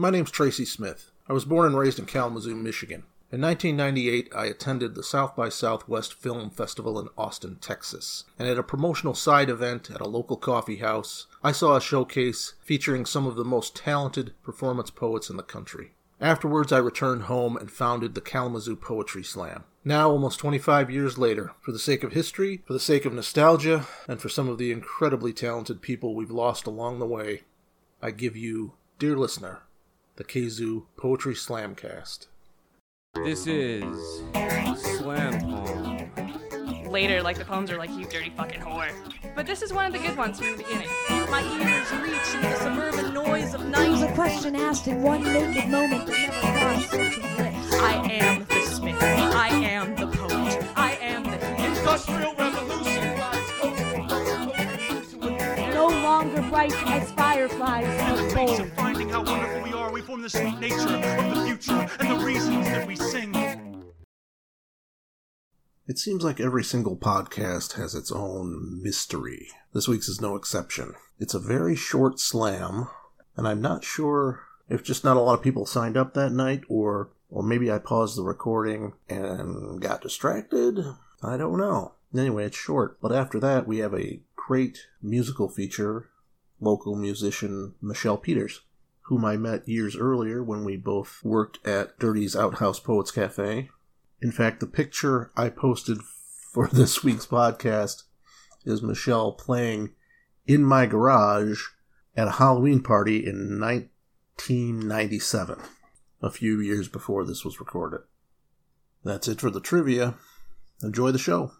My name's Tracy Smith. I was born and raised in Kalamazoo, Michigan. In 1998, I attended the South by Southwest Film Festival in Austin, Texas. And at a promotional side event at a local coffee house, I saw a showcase featuring some of the most talented performance poets in the country. Afterwards, I returned home and founded the Kalamazoo Poetry Slam. Now, almost 25 years later, for the sake of history, for the sake of nostalgia, and for some of the incredibly talented people we've lost along the way, I give you, dear listener, the Kazoo Poetry Slamcast. This is Slam Poem. Later, like the poems are like, you dirty fucking whore. But this is one of the good ones from the beginning. My ears reach in the suburban noise of It was a question asked in one naked moment that never crossed certain lips. I am the smith. I am the poet. I am the Industrial bright as fireflies but bold. Of finding how wonderful we are, we form the sweet nature of the future and the reasons that we sing. It seems like every single podcast has its own mystery. This week's is no exception. It's a very short slam, and I'm not sure if just not a lot of people signed up that night or or maybe I paused the recording and got distracted. I don't know. Anyway, it's short, but after that we have a great musical feature, local musician Michell Peters, whom I met years earlier when we both worked at Dirty's Outhouse Poets Cafe. In fact, the picture I posted for this week's podcast is Michelle playing in my garage at a Halloween party in 1997, a few years before this was recorded. That's it for the trivia. Enjoy the show.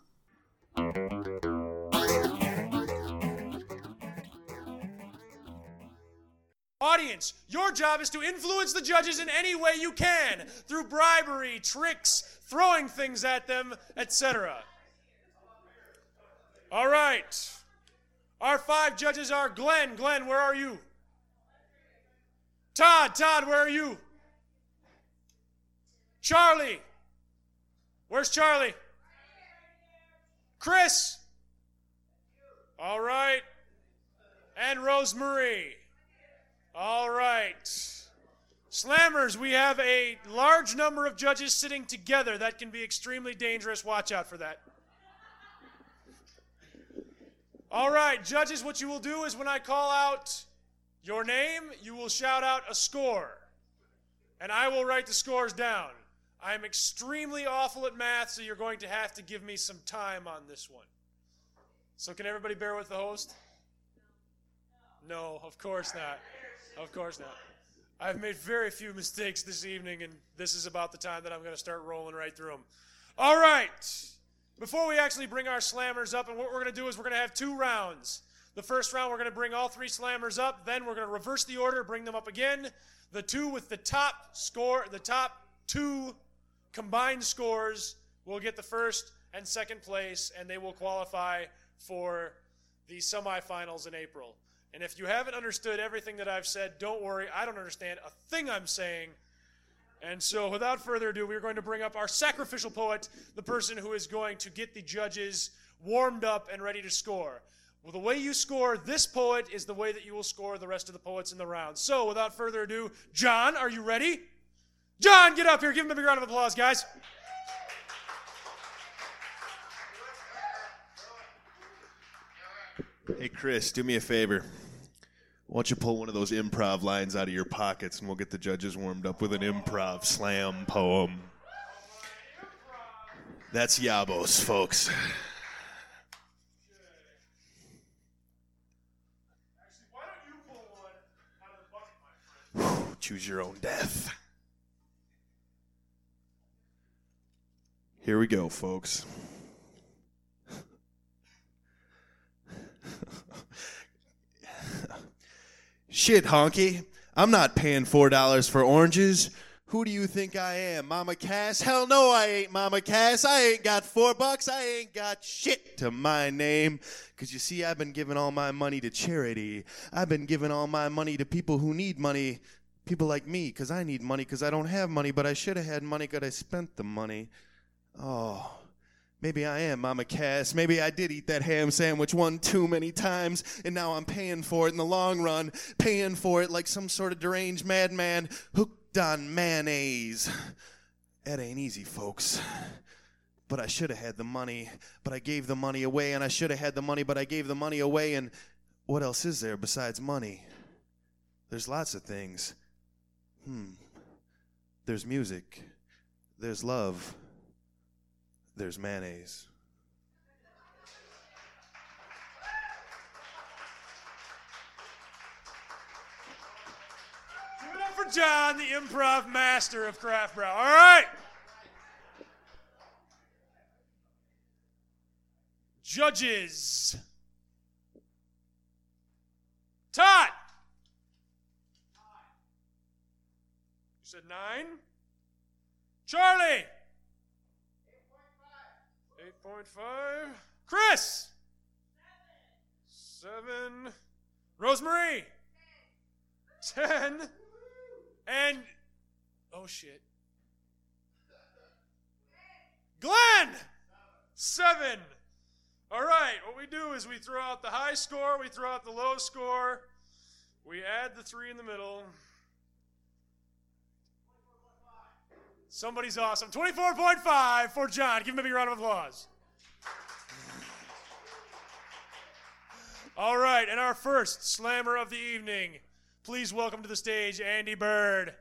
Audience, your job is to influence the judges in any way you can through bribery, tricks, throwing things at them, etc. All right. Our five judges are Glenn. Glenn, where are you? Todd. Todd, where are you? Charlie. Where's Charlie? Chris. All right. And Rosemary. All right. Slammers, we have a large number of judges sitting together. That can be extremely dangerous. Watch out for that. All right, judges, what you will do is when I call out your name, you will shout out a score. And I will write the scores down. I'm extremely awful at math, so you're going to have to give me some time on this one. So, can everybody bear with the host? No, of course not. Of course not. I've made very few mistakes this evening, and this is about the time that I'm going to start rolling right through them. All right. Before we actually bring our slammers up, and what we're going to do is we're going to have two rounds. The first round, we're going to bring all three slammers up. Then we're going to reverse the order, bring them up again. The two with the top score, the top two combined scores will get the first and second place, and they will qualify for the semifinals in April. And if you haven't understood everything that I've said, don't worry. I don't understand a thing I'm saying. And so, without further ado, we're going to bring up our sacrificial poet, the person who is going to get the judges warmed up and ready to score. Well, the way you score this poet is the way that you will score the rest of the poets in the round. So, without further ado, John, are you ready? John, get up here. Give him a big round of applause, guys. Hey, Chris, do me a favor. Why don't you pull one of those improv lines out of your pockets and we'll get the judges warmed up with an improv slam poem. That's Yabos, folks. Choose your own death. Here we go, folks. Shit, honky. I'm not paying $4 for oranges. Who do you think I am, Mama Cass? Hell no, I ain't Mama Cass. I ain't got four bucks. I ain't got shit to my name. Because you see, I've been giving all my money to charity. I've been giving all my money to people who need money. People like me, because I need money because I don't have money, but I should have had money because I spent the money. Oh, Maybe I am Mama Cass. Maybe I did eat that ham sandwich one too many times, and now I'm paying for it in the long run, paying for it like some sort of deranged madman hooked on mayonnaise. That ain't easy, folks. But I should have had the money, but I gave the money away, and I should have had the money, but I gave the money away, and what else is there besides money? There's lots of things. Hmm. There's music. There's love. There's mayonnaise. Give it up for John, the improv master of Kraftbrau. All right. Judges. Todd. You said nine. Charlie. 8.5. Chris. Seven. Rosemary. Ten. And oh shit. Glenn! Seven. All right, what we do is we throw out the high score, we throw out the low score, we add the three in the middle. Somebody's awesome. 24.5 for John. Give him a big round of applause. All right, and our first slammer of the evening. Please welcome to the stage Andy Burd.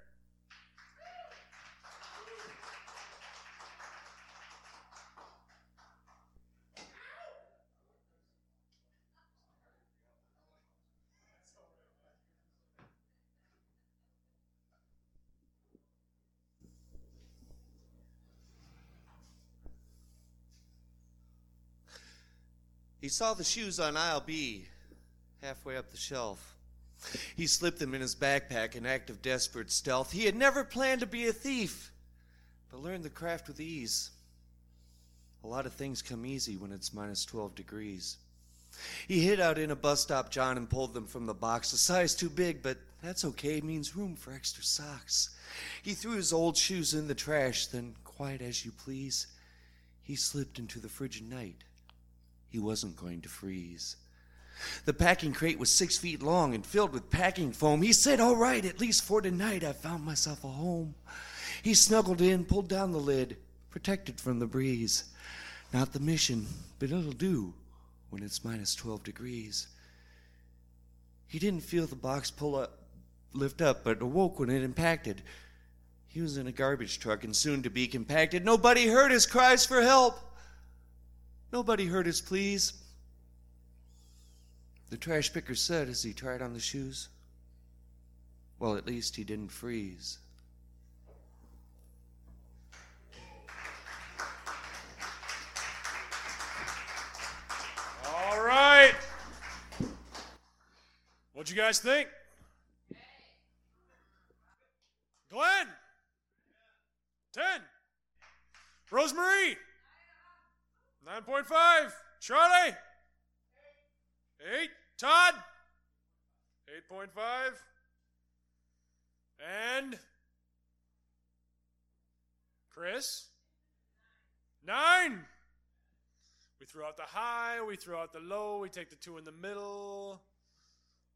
He saw the shoes on aisle B, halfway up the shelf. He slipped them in his backpack in act of desperate stealth. He had never planned to be a thief, but learned the craft with ease. A lot of things come easy when it's minus 12 degrees. He hid out in a bus stop, John, and pulled them from the box. A size too big, but that's okay. It means room for extra socks. He threw his old shoes in the trash, then, quiet as you please, he slipped into the frigid night. He wasn't going to freeze. The packing crate was six feet long and filled with packing foam. He said, All right, at least for tonight, I've found myself a home. He snuggled in, pulled down the lid, protected from the breeze. Not the mission, but it'll do when it's minus 12 degrees. He didn't feel the box pull up, lift up, but awoke when it impacted. He was in a garbage truck and soon to be compacted. Nobody heard his cries for help. Nobody heard his pleas. The trash picker said as he tried on the shoes, Well, at least he didn't freeze. All right. What'd you guys think? Glenn. 10. Rosemary. 9.5. Charlie. 8. Todd. 8.5. And Chris. 9. We throw out the high, we throw out the low, we take the two in the middle.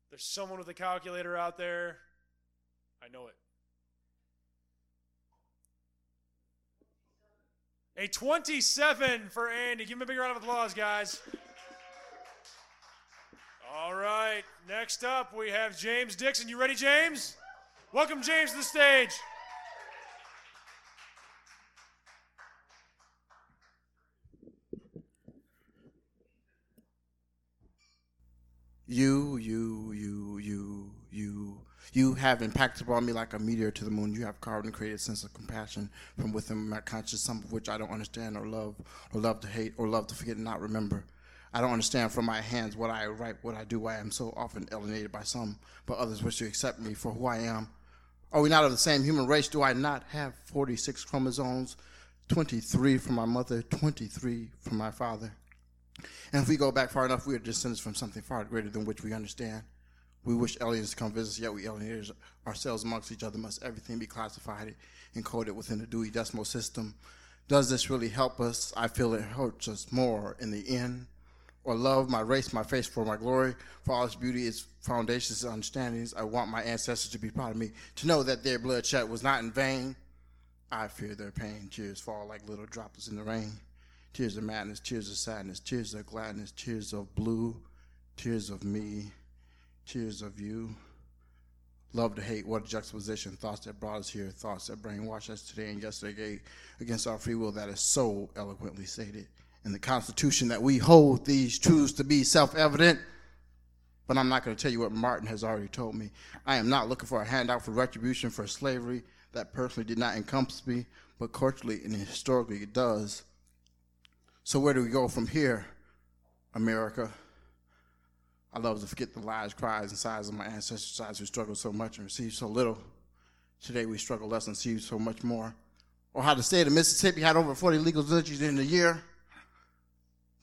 There's someone with a calculator out there. I know it. A 27 for Andy. Give him a big round of applause, guys. All right. Next up, we have James Dixon. You ready, James? Welcome, James, to the stage. You, you, you, you, you, have impacted upon me like a meteor to the moon. You have carved and created a sense of compassion from within my conscience, some of which I don't understand or love, or love to hate, or love to forget and not remember. I don't understand from my hands what I write, what I do, why I am so often alienated by some, but others wish to accept me for who I am. Are we not of the same human race? Do I not have 46 chromosomes? 23 from my mother, 23 from my father. And if we go back far enough, we are descendants from something far greater than which we understand. We wish aliens to come visit us, yet we alienate ourselves amongst each other. Must everything be classified and within the Dewey Decimal System? Does this really help us? I feel it hurts us more in the end. Or love my race, my face for my glory, for all its beauty, its foundations and understandings. I want my ancestors to be proud of me, to know that their bloodshed was not in vain. I fear their pain. Tears fall like little droplets in the rain. Tears of madness, tears of sadness, tears of gladness, tears of blue, tears of me, tears of you. Love to hate, what a juxtaposition. Thoughts that brought us here, thoughts that brainwashed us today and yesterday against our free will that is so eloquently stated. In the Constitution that we hold these truths to be self evident. But I'm not going to tell you what Martin has already told me. I am not looking for a handout for retribution for slavery that personally did not encompass me, but culturally and historically it does. So where do we go from here, America? I love to forget the lies, cries, and sighs of my ancestors' who struggled so much and received so little. Today we struggle less and receive so much more. Or how the state of Mississippi had over 40 legal lynchings in a year.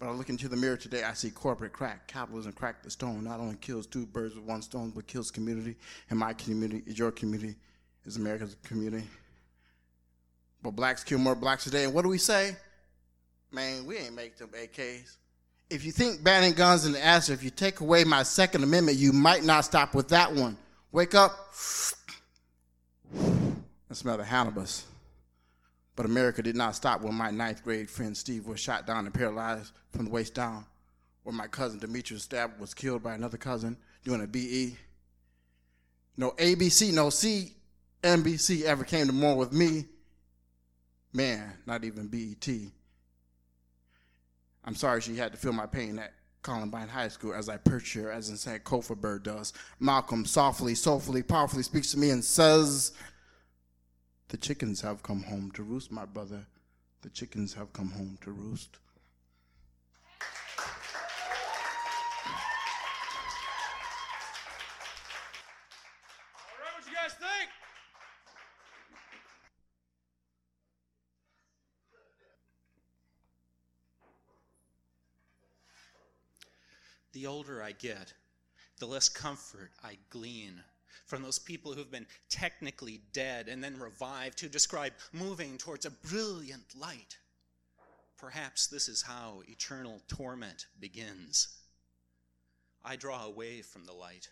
But I look into the mirror today, I see corporate crack. Capitalism crack the stone. Not only kills two birds with one stone, but kills community. And my community is your community, is America's community. But blacks kill more blacks today. And what do we say? Man, we ain't make them AKs. If you think banning guns in the answer, if you take away my Second Amendment, you might not stop with that one. Wake up and smell the cannabis. But America did not stop when my ninth grade friend Steve was shot down and paralyzed from the waist down, or my cousin Demetrius Stab was killed by another cousin doing a BE. No ABC, no CNBC ever came to mourn with me. Man, not even BET. I'm sorry she had to feel my pain at Columbine High School as I perch here, as in Sankofa Bird does. Malcolm softly, soulfully, powerfully speaks to me and says, The chickens have come home to roost, my brother. The chickens have come home to roost. The older I get, the less comfort I glean from those people who've been technically dead and then revived to describe moving towards a brilliant light. Perhaps this is how eternal torment begins. I draw away from the light.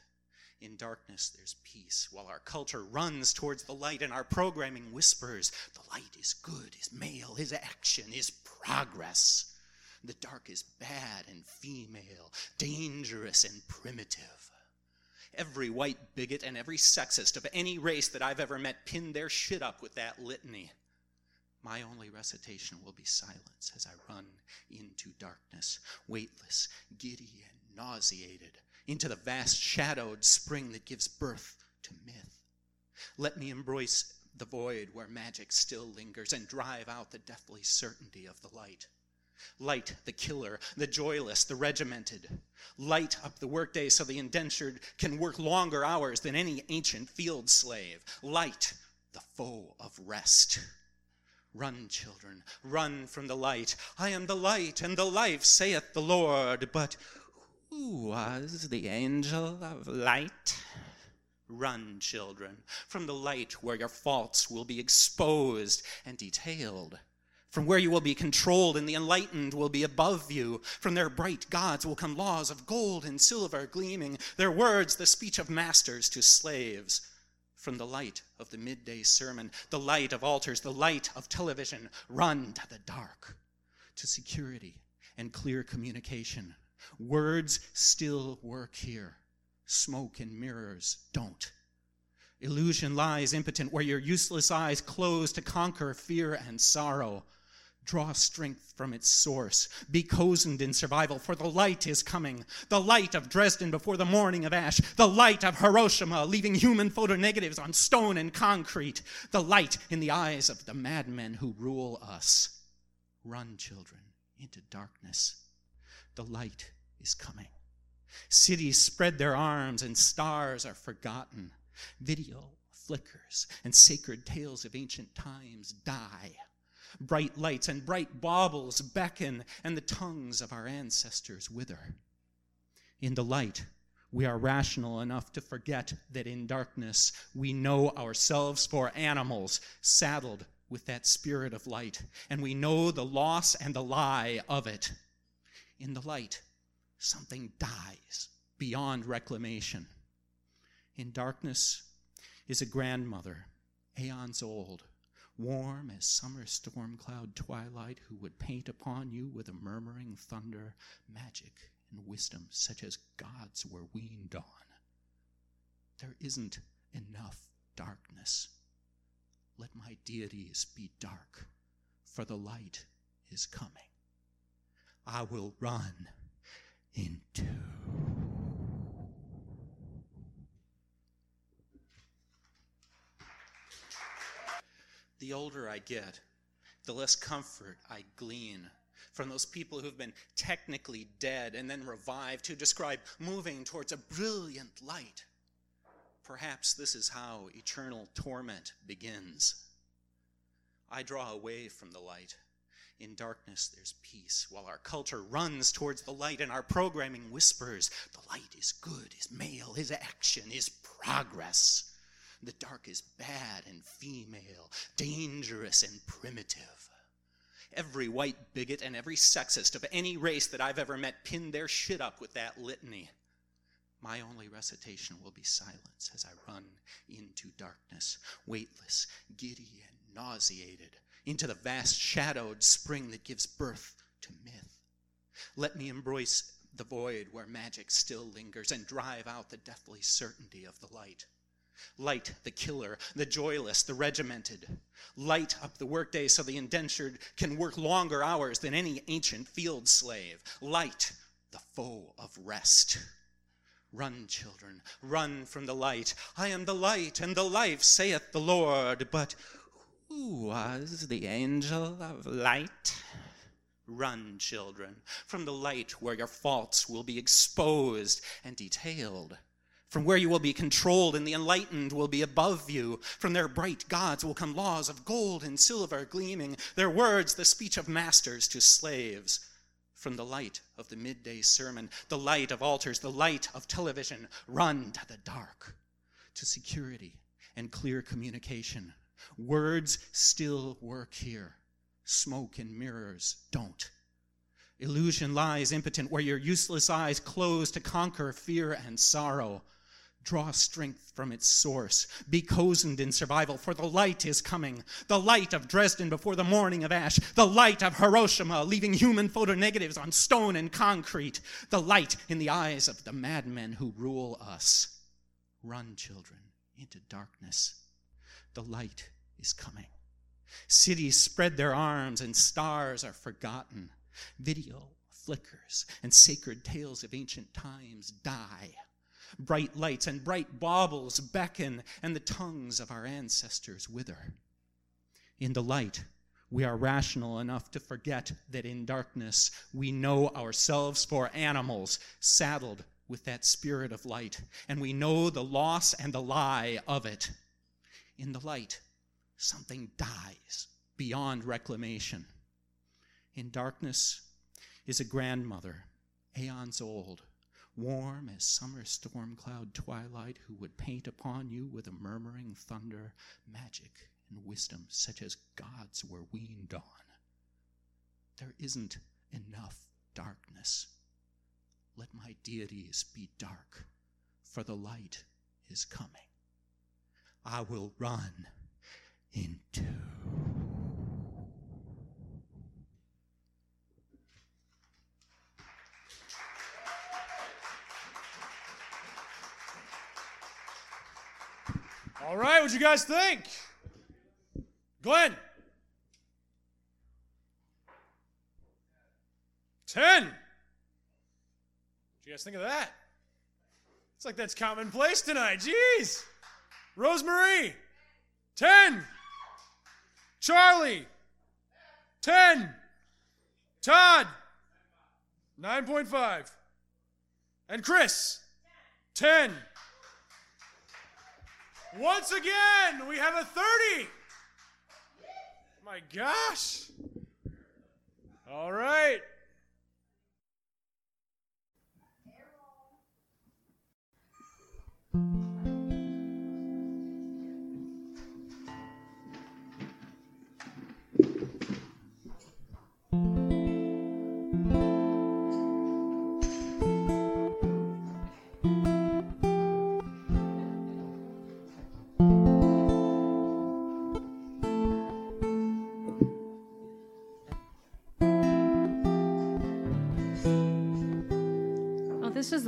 In darkness, there's peace, while our culture runs towards the light and our programming whispers the light is good, is male, is action, is progress. The dark is bad and female, dangerous and primitive. Every white bigot and every sexist of any race that I've ever met pinned their shit up with that litany. My only recitation will be silence as I run into darkness, weightless, giddy, and nauseated, into the vast shadowed spring that gives birth to myth. Let me embrace the void where magic still lingers and drive out the deathly certainty of the light. Light the killer, the joyless, the regimented. Light up the workday so the indentured can work longer hours than any ancient field slave. Light the foe of rest. Run, children, run from the light. I am the light and the life, saith the Lord. But who was the angel of light? Run, children, from the light where your faults will be exposed and detailed. From where you will be controlled and the enlightened will be above you. From their bright gods will come laws of gold and silver gleaming, their words the speech of masters to slaves. From the light of the midday sermon, the light of altars, the light of television, run to the dark, to security and clear communication. Words still work here. Smoke and mirrors don't. Illusion lies impotent where your useless eyes close to conquer fear and sorrow. Draw strength from its source. Be cozened in survival, for the light is coming. The light of Dresden before the morning of ash. The light of Hiroshima, leaving human photonegatives on stone and concrete. The light in the eyes of the madmen who rule us. Run, children, into darkness. The light is coming. Cities spread their arms, and stars are forgotten. Video flickers, and sacred tales of ancient times die. Bright lights and bright baubles beckon, and the tongues of our ancestors wither. In the light, we are rational enough to forget that in darkness we know ourselves for animals, saddled with that spirit of light, and we know the loss and the lie of it. In the light, something dies beyond reclamation. In darkness is a grandmother, aeons old, warm as summer storm cloud twilight, who would paint upon you with a murmuring thunder magic and wisdom such as gods were weaned on. There isn't enough darkness. Let my deities be dark, for the light is coming. I will run into. The older I get, the less comfort I glean from those people who've been technically dead and then revived, who describe moving towards a brilliant light. Perhaps this is how eternal torment begins. I draw away from the light. In darkness, there's peace, while our culture runs towards the light and our programming whispers the light is good, is male, is action, is progress. The dark is bad and female, dangerous and primitive. Every white bigot and every sexist of any race that I've ever met pinned their shit up with that litany. My only recitation will be silence as I run into darkness, weightless, giddy, and nauseated, into the vast shadowed spring that gives birth to myth. Let me embrace the void where magic still lingers and drive out the deathly certainty of the light. Light the killer, the joyless, the regimented. Light up the workday so the indentured can work longer hours than any ancient field slave. Light the foe of rest. Run, children, run from the light. I am the light and the life, saith the Lord. But who was the angel of light? Run, children, from the light where your faults will be exposed and detailed. From where you will be controlled and the enlightened will be above you. From their bright gods will come laws of gold and silver gleaming, their words the speech of masters to slaves from the light of the midday sermon, the light of altars, the light of television, run to the dark, to security and clear communication. Words still work here, smoke and mirrors don't. Illusion lies impotent where your useless eyes close to conquer fear and sorrow. Draw strength from its source. Be cozened in survival, for the light is coming. The light of Dresden before the morning of ash. The light of Hiroshima, leaving human photonegatives on stone and concrete. The light in the eyes of the madmen who rule us. Run, children, into darkness. The light is coming. Cities spread their arms, and stars are forgotten. Video flickers, and sacred tales of ancient times die. Bright lights and bright baubles beckon, and the tongues of our ancestors wither. In the light, we are rational enough to forget that in darkness we know ourselves for animals, saddled with that spirit of light, and we know the loss and the lie of it. In the light, something dies beyond reclamation. In darkness is a grandmother, aeons old, warm as summer storm cloud twilight, who would paint upon you with a murmuring thunder magic and wisdom such as gods were weaned on. There isn't enough darkness. Let my deities be dark, for the light is coming. I will run into. What you guys think? Glenn. 10. What do you guys think of that? It's like that's commonplace tonight. Jeez. Rosemary. 10. Charlie. 10. Todd. 9.5. And Chris. 10. Once again, we have a 30. My gosh. All right.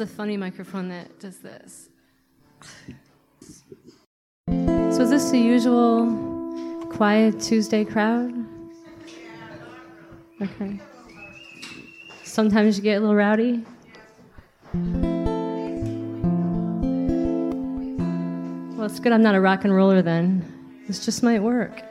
The funny microphone that does this. So is this the usual quiet Tuesday crowd? Okay. Sometimes you get a little rowdy. Well, it's good I'm not a rock and roller then. This just might work.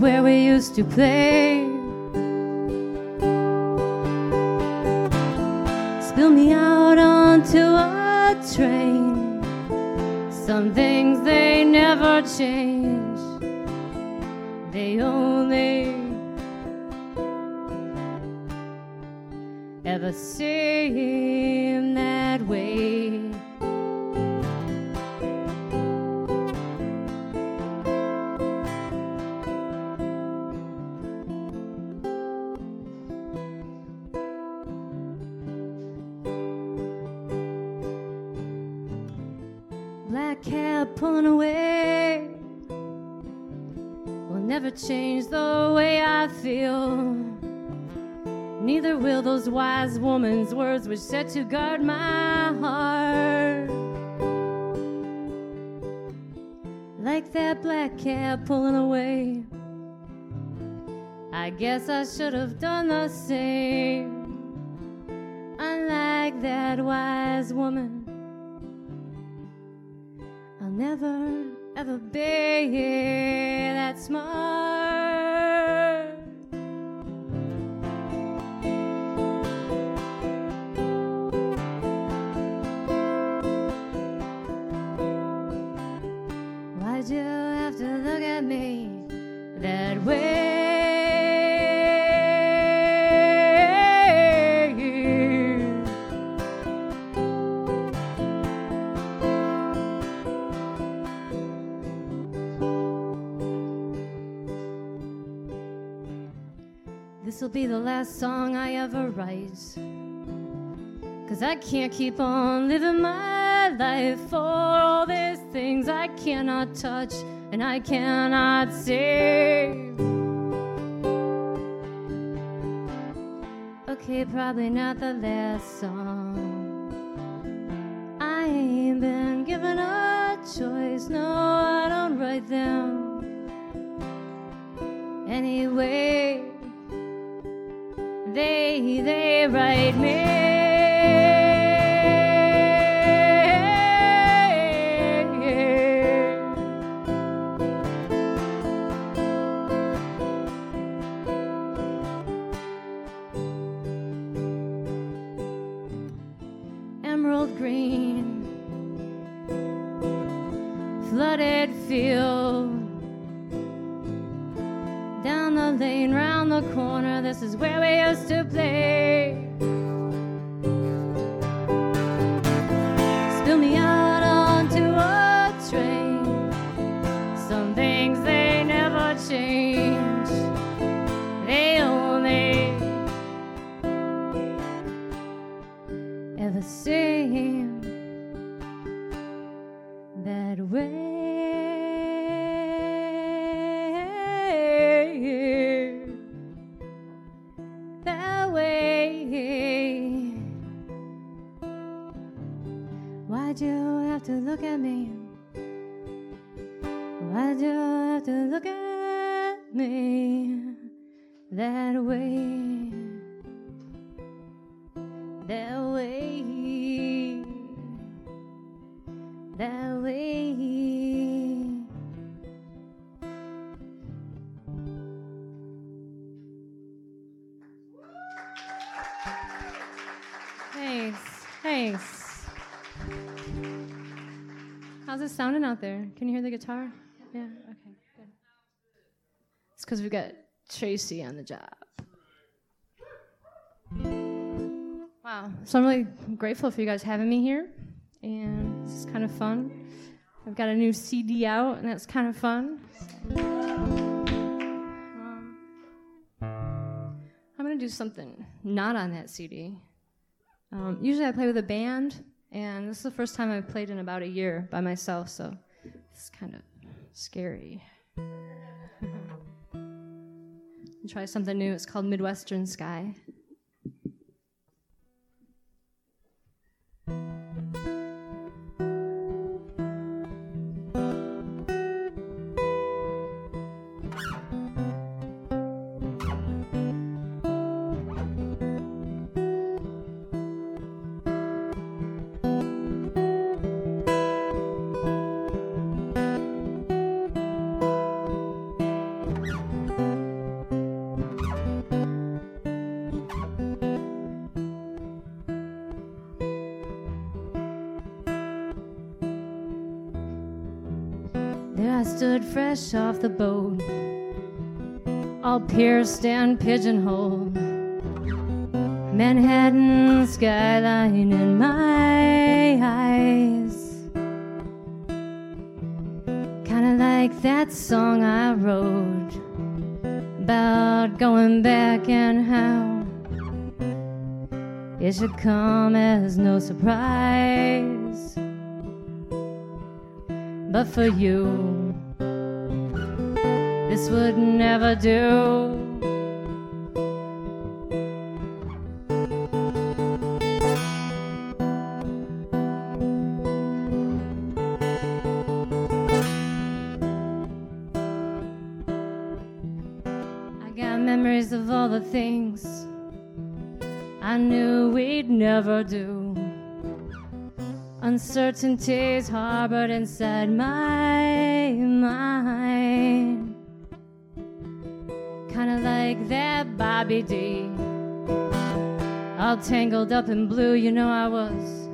Where we used to play. Spill me out onto a train. Some things they never change, they only ever seem to guard my heart. Like that black cab pulling away. I guess I should have done the same. Unlike that wise woman, I'll never ever be that smart. This'll be the last song I ever write. Cause I can't keep on living my life for all these things I cannot touch and I cannot see. Okay, probably not the last song. I ain't been given a choice, no, I don't write them. Anyway, they, they write me. Lane, round the corner, this is where we used to play. Guitar? Yeah, okay, good. It's because we got Tracy on the job. Wow. So I'm really grateful for you guys having me here. and this is kind of fun. I've got a new CD out, and that's kind of fun. Um, I'm gonna do something not on that CD. Um, usually I play with a band, and this is the first time I've played in about a year by myself, so it's kind of scary. try something new. It's called Midwestern Sky. Fresh off the boat, all pierced and pigeonholed. Manhattan skyline in my eyes. Kinda like that song I wrote about going back and how it should come as no surprise. But for you, this would never do. I got memories of all the things I knew we'd never do. Uncertainties harbored inside my mind. Bobby D. All tangled up in blue, you know I was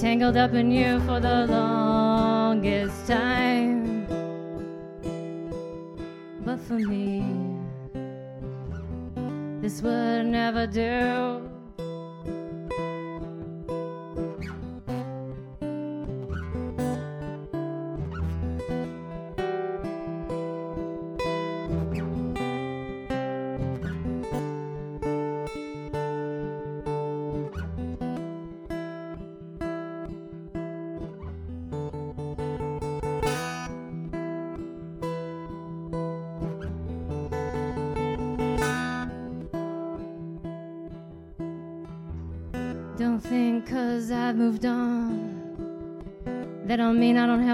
tangled up in you for the longest time. But for me, this would never do.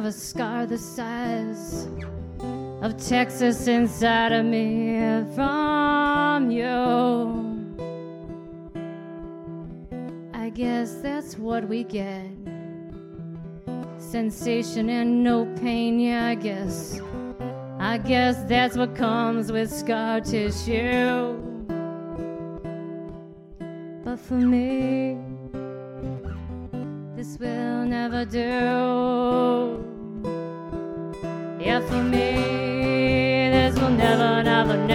A scar the size of Texas inside of me from you. I guess that's what we get. Sensation and no pain, yeah, I guess. I guess that's what comes with scar tissue. But for me, this will never do. This will never, never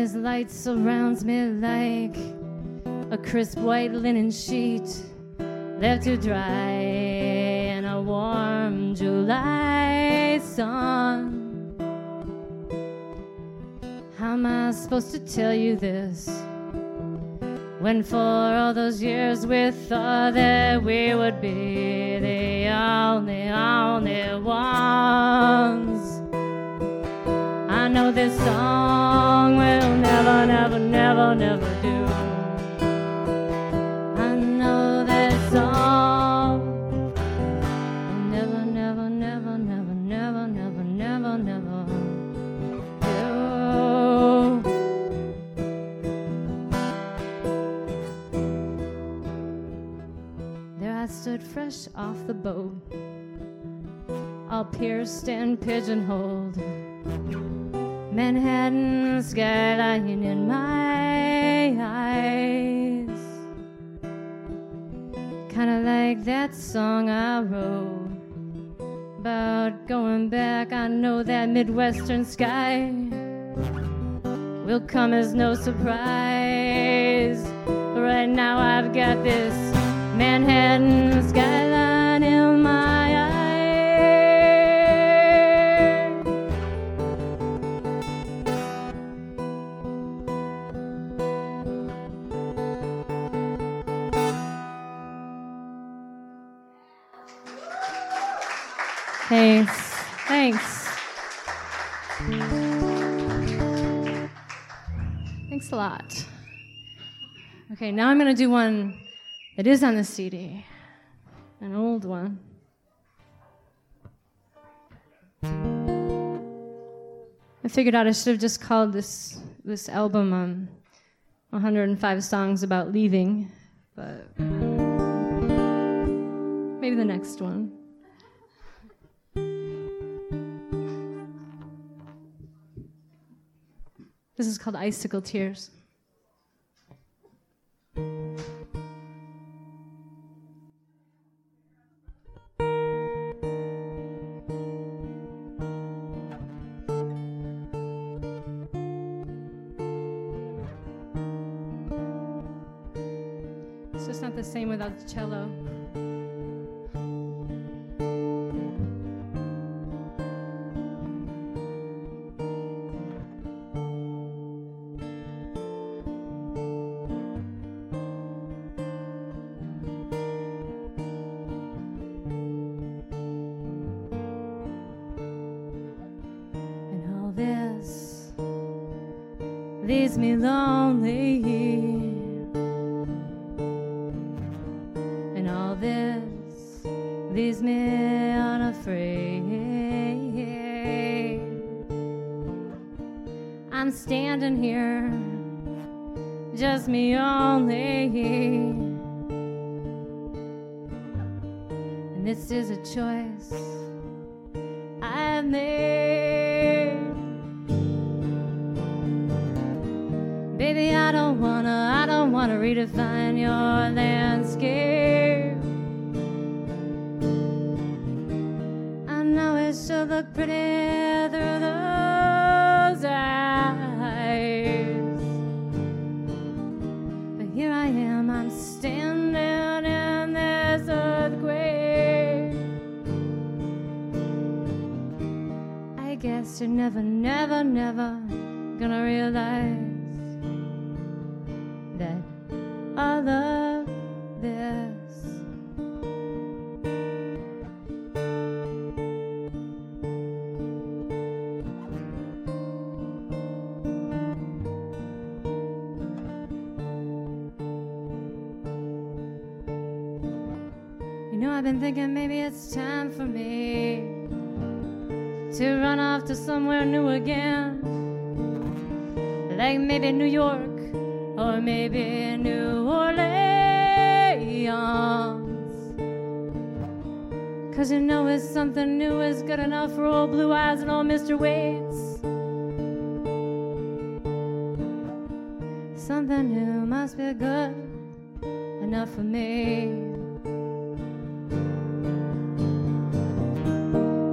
his light surrounds me like a crisp white linen sheet left to dry in a warm July sun. How am I supposed to tell you this? When for all those years we thought that we would be the only, only ones this song will never, never, never, never do. I know this song will never, never, never, never, never, never, never, do. There I stood fresh off the boat, all pierced stand pigeonholed. Manhattan skyline in my eyes. Kinda like that song I wrote about going back. I know that Midwestern sky will come as no surprise. Right now I've got this Manhattan skyline Thanks. Thanks. Thanks a lot. Okay, now I'm going to do one that is on the CD, an old one. I figured out I should have just called this this album um, 105 songs about leaving, but maybe the next one. This is called Icicle Tears. It's just not the same without the cello. Leaves me lonely. And all this leaves me unafraid. I'm standing here, just me only. And this is a choice don't wanna Cause you know it's something new is good enough for old blue eyes and old Mr. Waits. Something new must be good enough for me.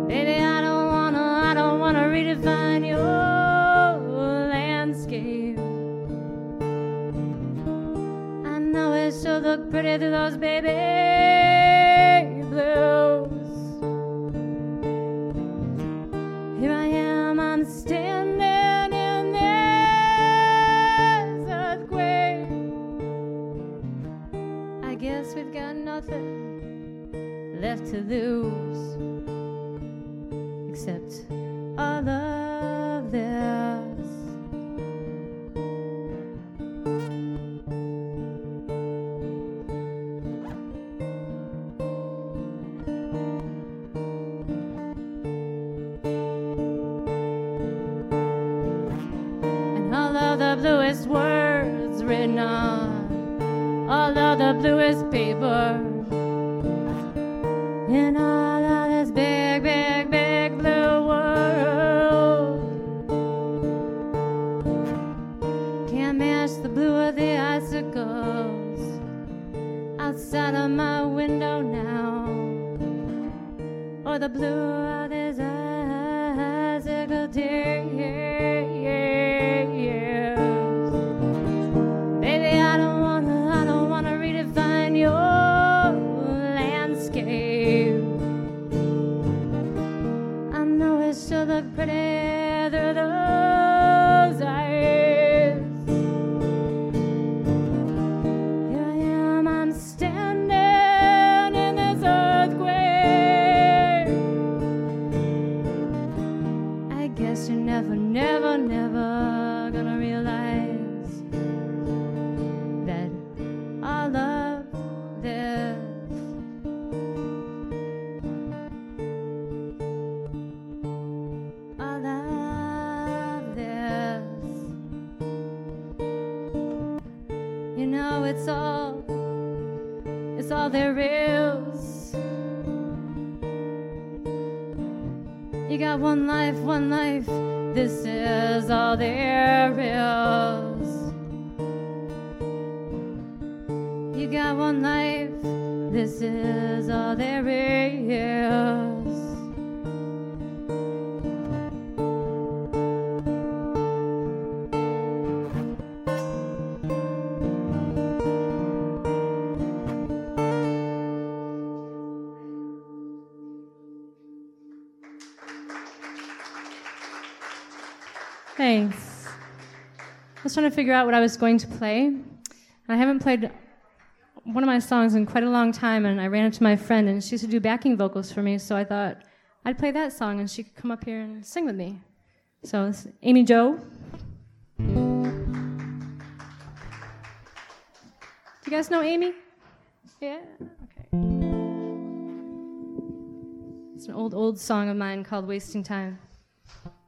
Baby, I don't wanna, I don't wanna redefine your landscape. I know it should look pretty through those baby to lose was trying to figure out what I was going to play. And I haven't played one of my songs in quite a long time, and I ran into my friend, and she used to do backing vocals for me, so I thought I'd play that song, and she could come up here and sing with me. So, it's Amy Jo. Do you guys know Amy? Yeah? Okay. It's an old, old song of mine called Wasting Time.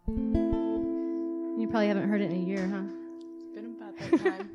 You probably haven't heard it in a year, huh? Been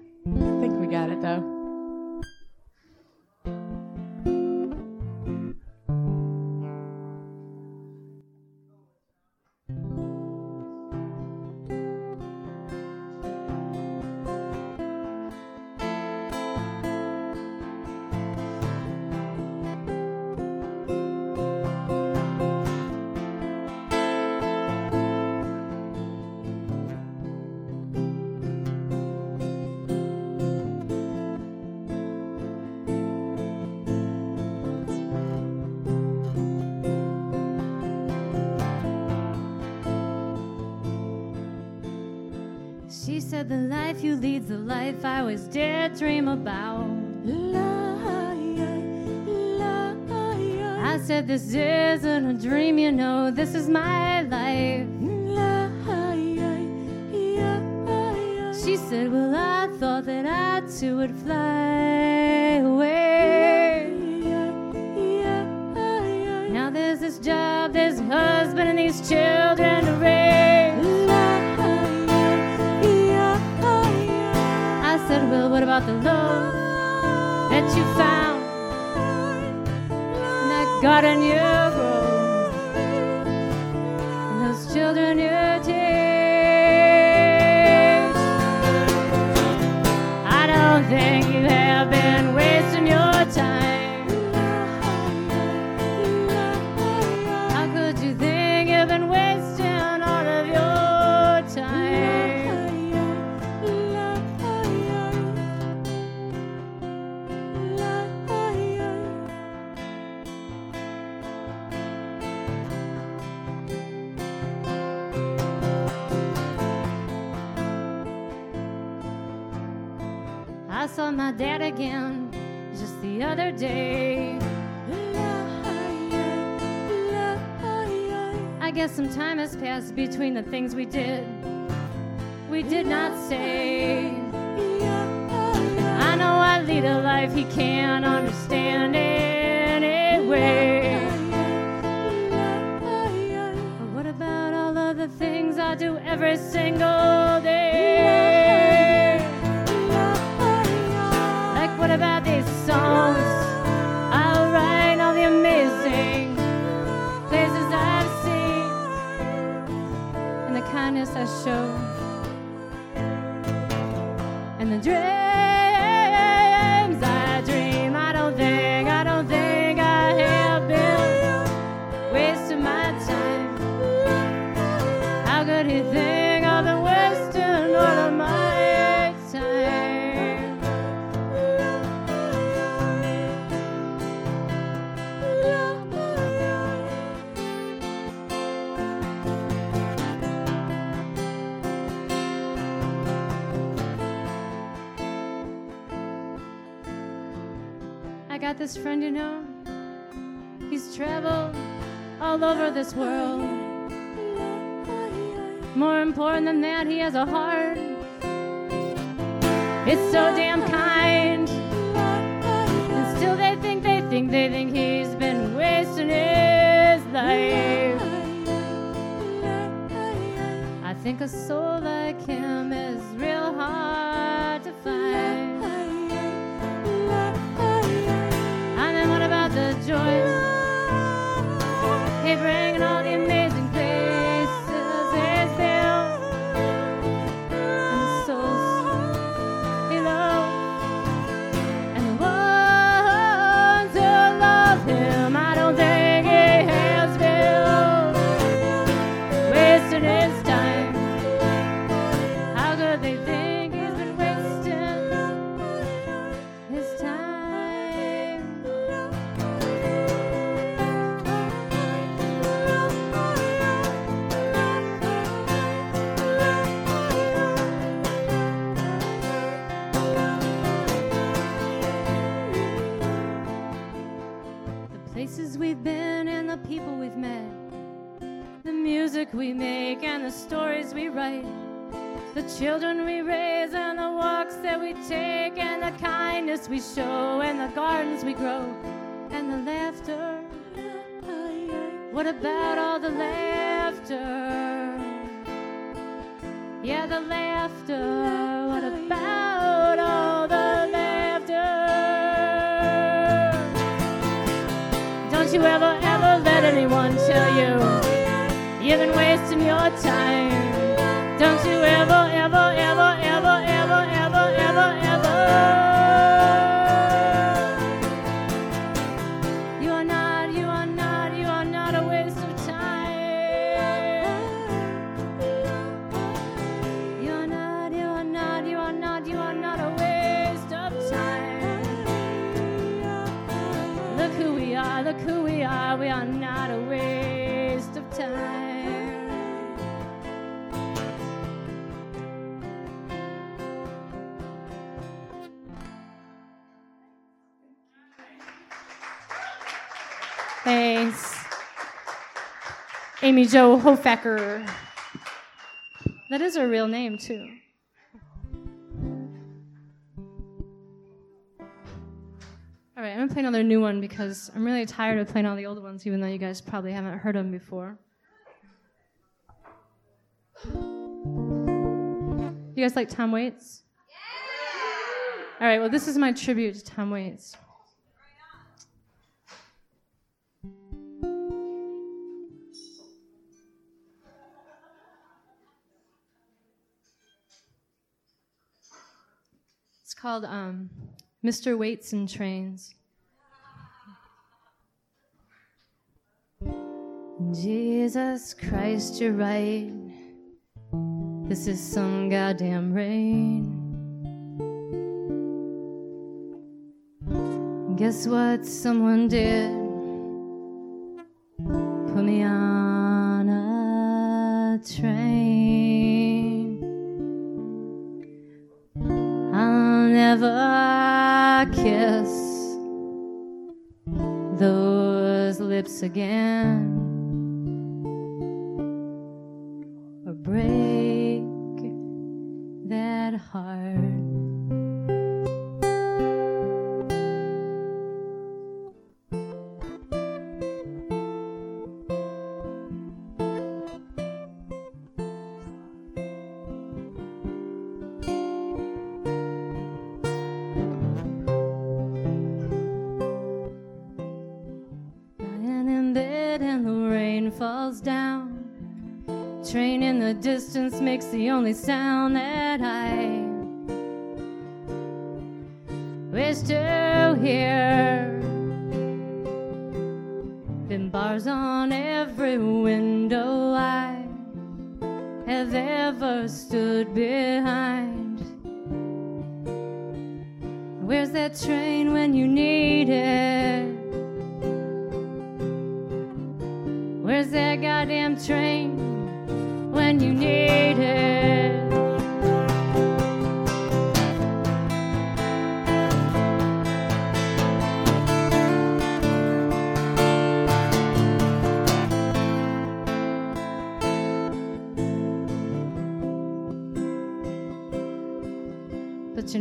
life I always did dream about. I said this isn't a dream, you know, this is my life. She said, Well, I thought that I too would fly that garden you time has passed between the things we did, we did not say. I know I lead a life he can't understand anyway. But what about all of the things I do every single got this friend, you know, he's traveled all over this world. More important than that, he has a heart. It's so damn kind. And still they think, they think, they think he's been wasting his life. I think a soul like bringing all the stories we write, the children we raise and the walks that we take, and the kindness we show, and the gardens we grow, and the laughter. What about all the laughter? Yeah, the laughter. What about all the laughter? Don't you ever, ever let anyone tell you been wasting your time. Don't you ever, ever, Amy Jo Hofacker. That is her real name, too. All right, I'm gonna play another new one because I'm really tired of playing all the old ones, even though you guys probably haven't heard them before. You guys like Tom Waits? All right, well, this is my tribute to Tom Waits. It's called um, Mr. Waits and Trains. Jesus Christ, you're right. This is some goddamn rain. Guess what someone did? Put me on again sound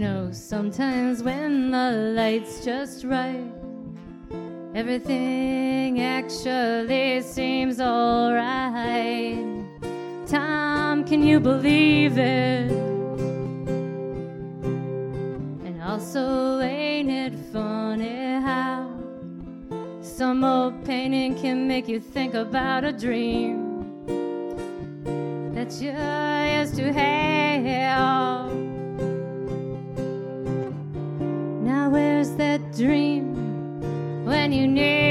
know, sometimes when the light's just right, everything actually seems alright. Tom, can you believe it? And also, ain't it funny how some old painting can make you think about a dream that you used to have? Oh. You need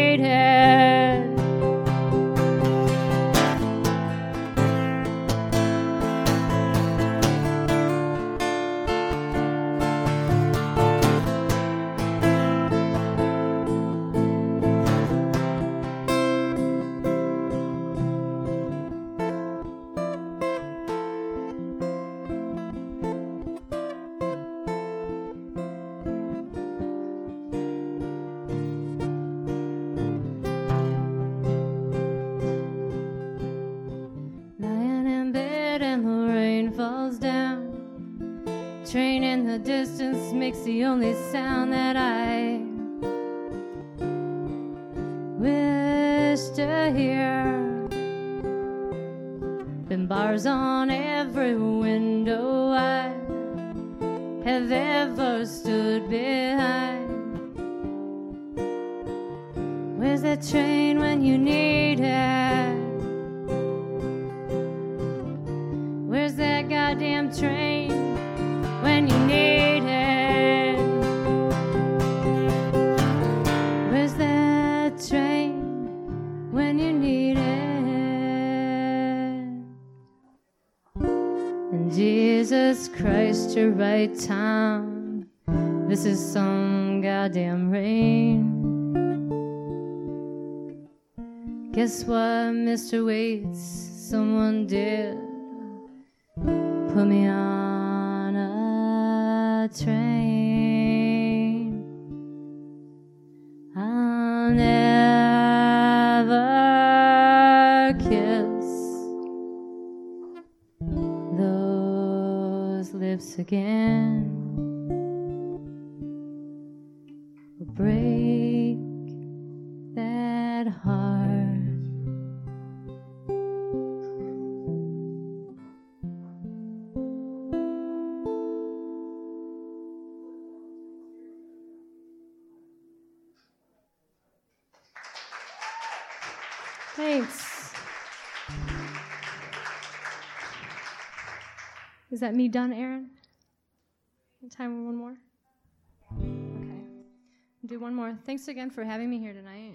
makes the only sound that I wish to hear. Been bars on every window I have ever stood behind. Where's that train when you need it? You're right, time. This is some goddamn rain. Guess what, Mr. Waits? Someone did put me on a train. Again. Or break that heart. Thanks. Is that me done, Aaron? Time for one more? Okay. Do one more. Thanks again for having me here tonight.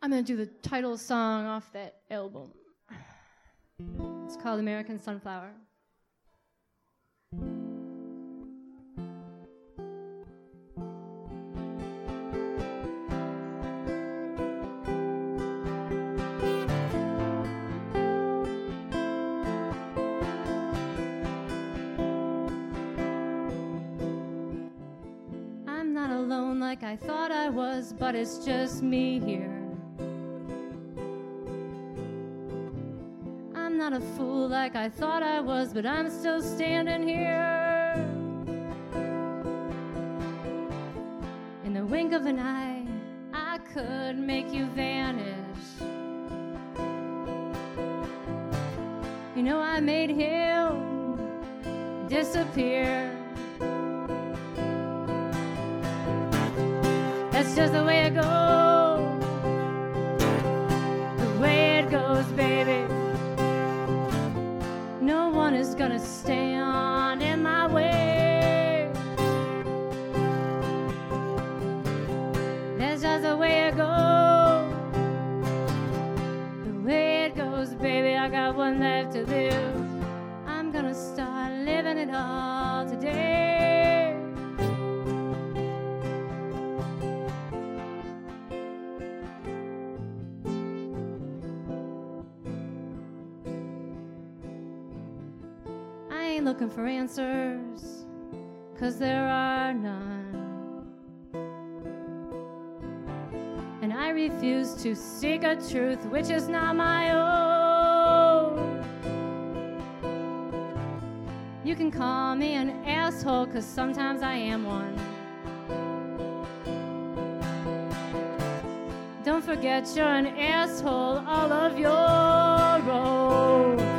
I'm going to do the title song off that album. It's called American Sunflower. But it's just me here. I'm not a fool like I thought I was, but I'm still standing here. In the wink of an eye, I could make you vanish. You know, I made him disappear. just the way it goes. The way it goes, baby. No one is gonna stand in my way. That's just the way it goes. The way it goes, baby. I got one life to live. I'm gonna start living it all. Ain't looking for answers, cause there are none. And I refuse to seek a truth which is not my own. You can call me an asshole, cause sometimes I am one. Don't forget you're an asshole all of your own.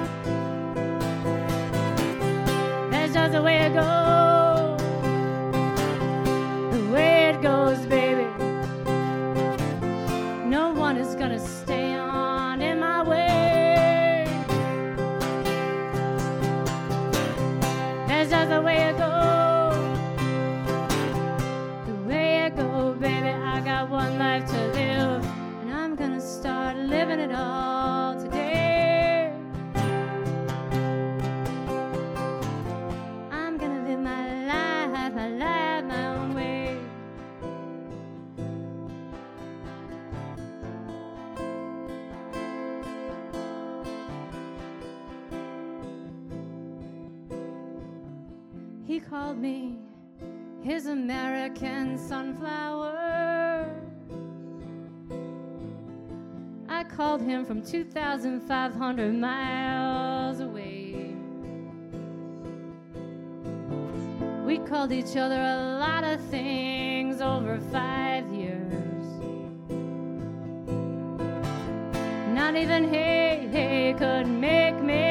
The way it goes. Called him from 2,500 miles away. We called each other a lot of things over five years. Not even hey, hey could make me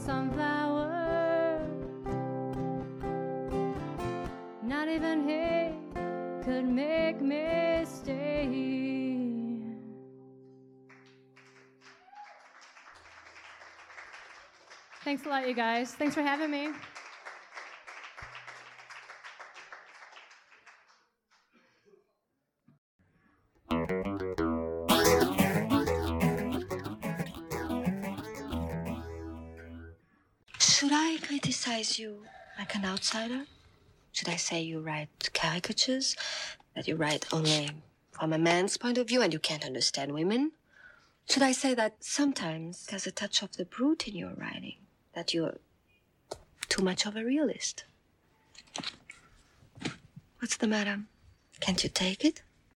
sunflower. Not even he could make me stay. Thanks a lot, you guys. Thanks for having me. Should I criticize you like an outsider? Should I say you write caricatures? That you write only from a man's point of view and you can't understand women? Should I say that sometimes there's a touch of the brute in your writing? That you're too much of a realist? What's the matter? Can't you take it?